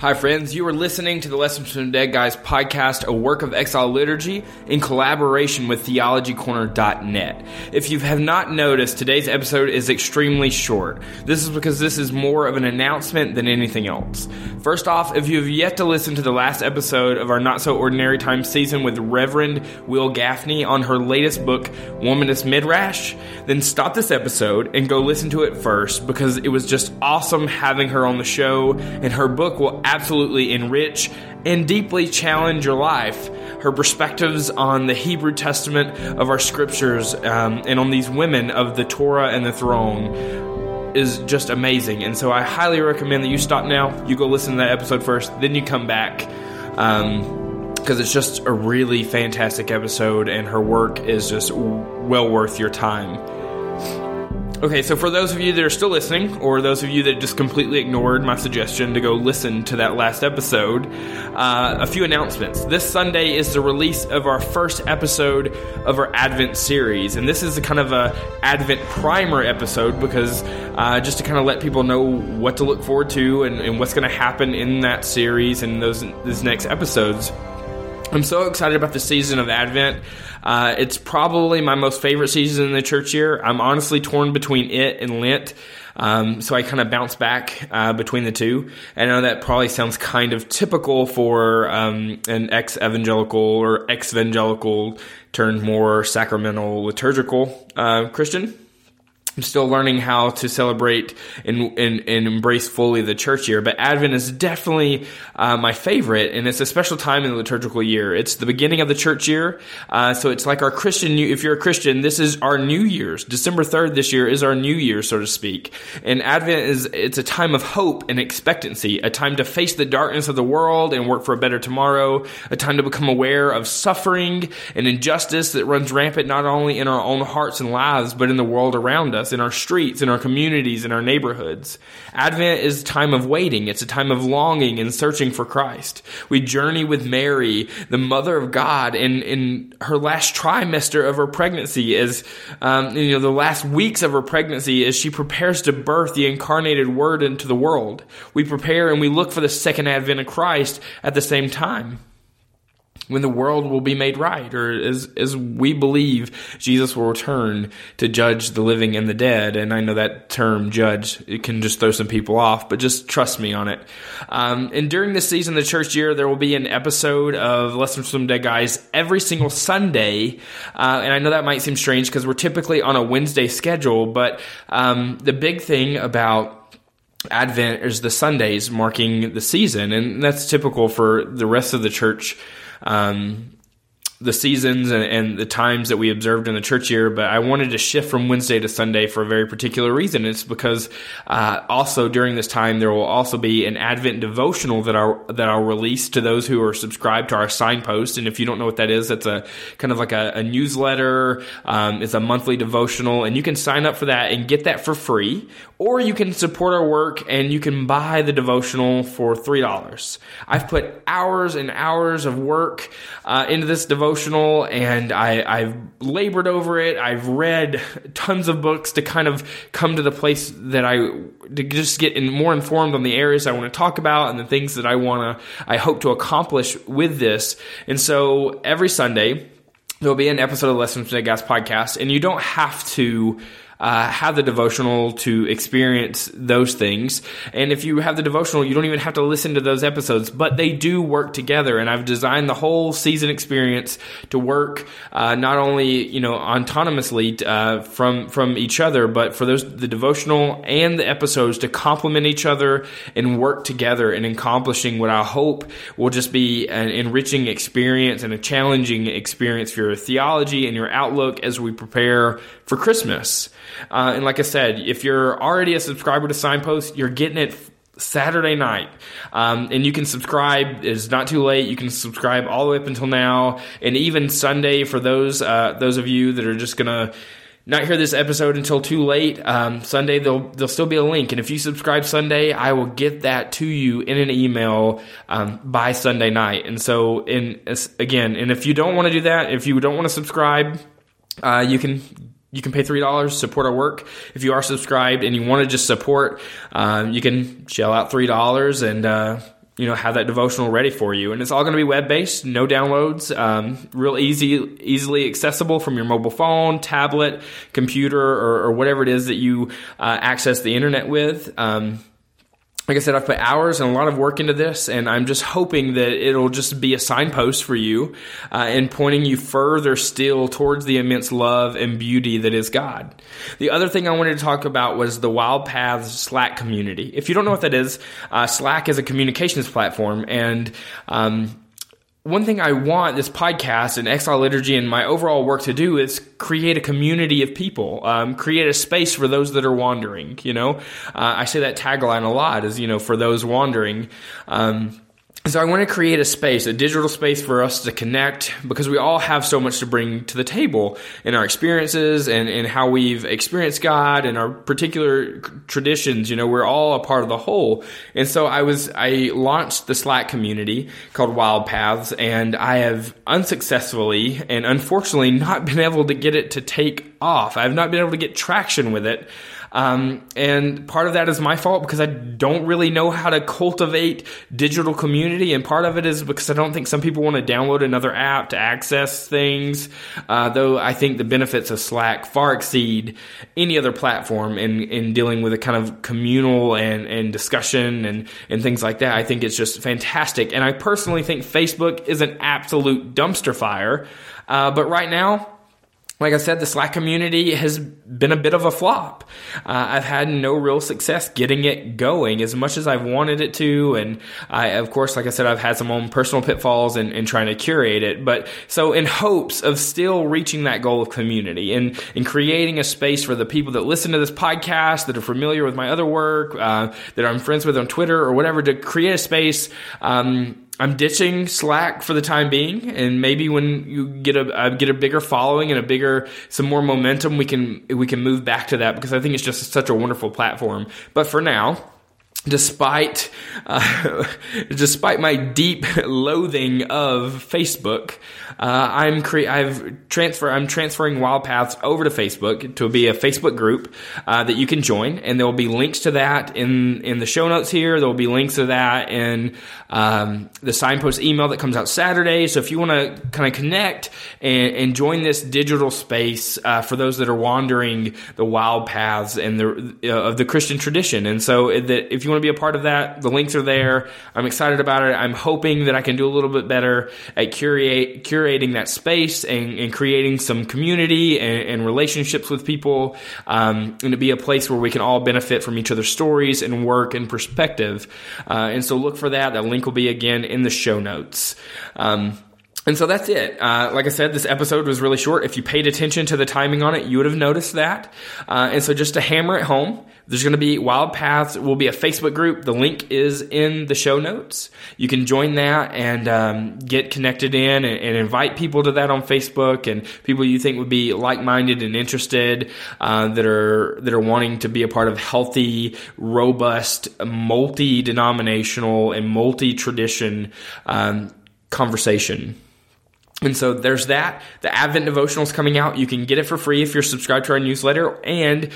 Hi, friends. You are listening to the Lessons from the Dead Guys podcast, a work of exile liturgy in collaboration with theologycorner.net. If you have not noticed, today's episode is extremely short. This is because this is more of an announcement than anything else. First off, if you have yet to listen to the last episode of our Not So Ordinary Time season with Reverend Wil Gafney on her latest book, Womanist Midrash, then stop this episode and go listen to it first because it was just awesome having her on the show and her book will absolutely enrich and deeply challenge your life. Her perspectives on the Hebrew Testament of our scriptures um, and on these women of the Torah and the throne is just amazing. And so I highly recommend that you stop now, you go listen to that episode first, then you come back. Um, because it's just a really fantastic episode, and her work is just well worth your time. Okay, so for those of you that are still listening, or those of you that just completely ignored my suggestion to go listen to that last episode, uh, a few announcements. This Sunday is the release of our first episode of our Advent series, and this is a kind of a Advent primer episode because uh, just to kind of let people know what to look forward to and, and what's going to happen in that series and those those next episodes. I'm so excited about the season of Advent. Uh, it's probably my most favorite season in the church year. I'm honestly torn between it and Lent. Um, so I kind of bounce back uh, between the two. And I know that probably sounds kind of typical for um, an ex evangelical or ex evangelical turned more sacramental liturgical uh, Christian. I'm still learning how to celebrate and, and, and, embrace fully the church year, but Advent is definitely uh, my favorite, and it's a special time in the liturgical year. It's the beginning of the church year, uh, so it's like our Christian. If you're a Christian, this is our New Year's. December third this year is our New Year, so to speak. And Advent is it's a time of hope and expectancy, a time to face the darkness of the world and work for a better tomorrow, a time to become aware of suffering and injustice that runs rampant not only in our own hearts and lives, but in the world around us us, in our streets, in our communities, in our neighborhoods. Advent is a time of waiting. It's a time of longing and searching for Christ. We journey with Mary, the mother of God, in, in her last trimester of her pregnancy, as, um, you know, the last weeks of her pregnancy, as she prepares to birth the incarnated Word into the world. We prepare and we look for the second advent of Christ at the same time when the world will be made right, or as, as we believe Jesus will return to judge the living and the dead. And I know that term judge, it can just throw some people off, but just trust me on it. Um, and during this season, the church year, there will be an episode of Lessons from Dead Guys every single Sunday. Uh, and I know that might seem strange because we're typically on a Wednesday schedule, but um, the big thing about Advent is the Sundays marking the season, and that's typical for the rest of the church um, the seasons and, and, the times that we observed in the church year, but I wanted to shift from Wednesday to Sunday for a very particular reason. It's because uh, also during this time there will also be an Advent devotional that I'll that I'll release to those who are subscribed to our signpost. And if you don't know what that is, that's a kind of like a, a newsletter. Um, it's a monthly devotional, and you can sign up for that and get that for free, or you can support our work and you can buy the devotional for three dollars. I've put hours and hours of work uh, into this devotional devotional and I, I've labored over it. I've read tons of books to kind of come to the place that I to just get in more informed on the areas I want to talk about and the things that I want to I hope to accomplish with this. And so every Sunday there'll be an episode of Lessons from the Gas podcast, and you don't have to uh, have the devotional to experience those things. And if you have the devotional, you don't even have to listen to those episodes, but they do work together. And I've designed the whole season experience to work uh, not only you know autonomously uh, from from each other, but for those the devotional and the episodes to complement each other and work together in accomplishing what I hope will just be an enriching experience and a challenging experience for your theology and your outlook as we prepare for Christmas. Uh, and like I said, if you're already a subscriber to Signpost, you're getting it Saturday night. Um, and you can subscribe. It's not too late. You can subscribe all the way up until now, and even Sunday for those uh, those of you that are just gonna not hear this episode until too late. Um, Sunday there'll there'll still be a link, and if you subscribe Sunday, I will get that to you in an email um, by Sunday night. And so, in again, and if you don't want to do that, if you don't want to subscribe, uh, you can you can pay three dollars support our work. If you are subscribed and you want to just support um, you can shell out three dollars and uh, you know have that devotional ready for you. And it's all going to be web based no downloads um, real easy easily accessible from your mobile phone tablet computer or, or whatever it is that you uh, access the internet with. Um, like I said, I've put hours and a lot of work into this, and I'm just hoping that it'll just be a signpost for you uh, and pointing you further still towards the immense love and beauty that is God. The other thing I wanted to talk about was the Wild Paths Slack community. If you don't know what that is, uh, Slack is a communications platform, and um, one thing I want this podcast and Exile Liturgy and my overall work to do is create a community of people, um, create a space for those that are wandering. You know, uh, I say that tagline a lot is you know for those wandering. Um, so I want to create a space, a digital space for us to connect because we all have so much to bring to the table in our experiences and, and how we've experienced God and our particular traditions. You know, we're all a part of the whole. And so I was, I launched the Slack community called Wild Paths and I have unsuccessfully and unfortunately not been able to get it to take off. I've not been able to get traction with it. Um, and part of that is my fault because I don't really know how to cultivate digital community. And part of it is because I don't think some people want to download another app to access things. Uh, though I think the benefits of Slack far exceed any other platform in, in dealing with a kind of communal and, and discussion and, and things like that. I think it's just fantastic. And I personally think Facebook is an absolute dumpster fire. Uh, but right now, like I said, the Slack community has been a bit of a flop. Uh, I've had no real success getting it going as much as I've wanted it to. And I, of course, like I said, I've had some own personal pitfalls in, in trying to curate it. But so in hopes of still reaching that goal of community and, and creating a space for the people that listen to this podcast, that are familiar with my other work, uh, that I'm friends with on Twitter or whatever, to create a space, um, I'm ditching Slack for the time being, and maybe when you get a uh, get a bigger following and a bigger some more momentum, we can we can move back to that because I think it's just such a wonderful platform. But for now, despite uh, despite my deep loathing of Facebook, uh, I'm cre- I've transfer I'm transferring Wild Paths over to Facebook to be a Facebook group uh, that you can join, and there will be links to that in in the show notes here. There will be links to that in um, the signpost email that comes out Saturday. So if you want to kind of connect and, and, join this digital space uh, for those that are wandering the wild paths and the uh, of the Christian tradition, and so that if you want to be a part of that, the links are there. I'm excited about it. I'm hoping that I can do a little bit better at curate, curating that space and, and creating some community and, and relationships with people, um, and to be a place where we can all benefit from each other's stories and work and perspective. Uh, and so look for that. That link will be again in the show notes. Um, and so that's it. Uh, like I said, this episode was really short. If you paid attention to the timing on it, you would have noticed that. Uh, and so just to hammer it home, there's going to be Wild Paths will be a Facebook group. The link is in the show notes. You can join that and um, get connected in and, and, invite people to that on Facebook and people you think would be like-minded and interested uh, that are that are wanting to be a part of healthy, robust, multi-denominational and multi-tradition um, conversation. And so there's that. The Advent devotional is coming out. You can get it for free if you're subscribed to our newsletter. And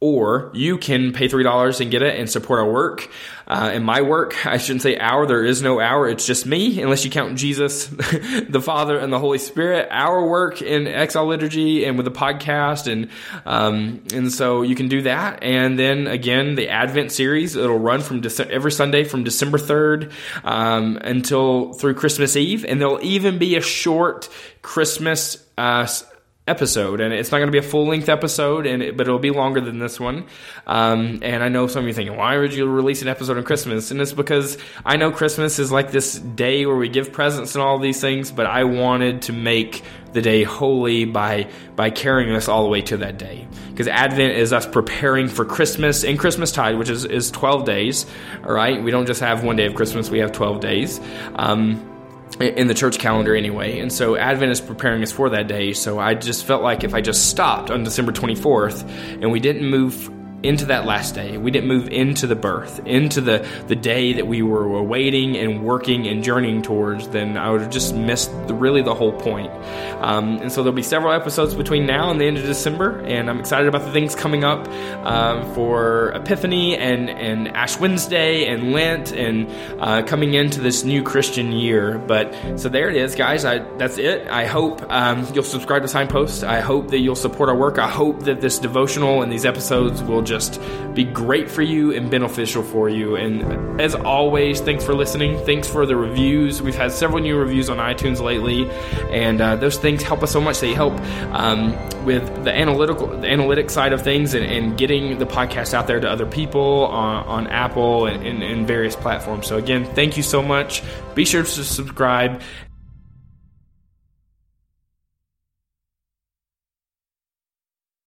or you can pay $3 and get it and support our work. Uh, and my work, I shouldn't say our, there is no our, it's just me, unless you count Jesus, the Father, and the Holy Spirit. Our work in Exile Liturgy and with the podcast. And, um, and so you can do that. And then again, the Advent series, it'll run from Dece- every Sunday from December 3rd um, until through Christmas Eve. And there'll even be a short Christmas uh, episode, and it's not going to be a full length episode, and it, but it'll be longer than this one. Um, and I know some of you are thinking, why would you release an episode on Christmas? And it's because I know Christmas is like this day where we give presents and all these things, but I wanted to make the day holy by by carrying us all the way to that day. Because Advent is us preparing for Christmas and Christmas tide, which is is twelve days. All right, we don't just have one day of Christmas; we have twelve days. Um, in the church calendar anyway. And so Advent is preparing us for that day. So I just felt like if I just stopped on December 24th and we didn't move into that last day. We didn't move into the birth, into the, the day that we were awaiting and working and journeying towards, then I would have just missed the, really the whole point. Um, and so there'll be several episodes between now and the end of December, and I'm excited about the things coming up um, for Epiphany and, and Ash Wednesday and Lent and uh, coming into this new Christian year. But so there it is, guys. I, that's it. I hope um, you'll subscribe to Signpost. I hope that you'll support our work. I hope that this devotional and these episodes will just be great for you and beneficial for you. And as always, thanks for listening. Thanks for the reviews. We've had several new reviews on iTunes lately, and uh, those things help us so much. They help um, with the analytical, the analytic side of things, and, and, getting the podcast out there to other people on, on Apple and, and, and various platforms. So again, thank you so much. Be sure to subscribe,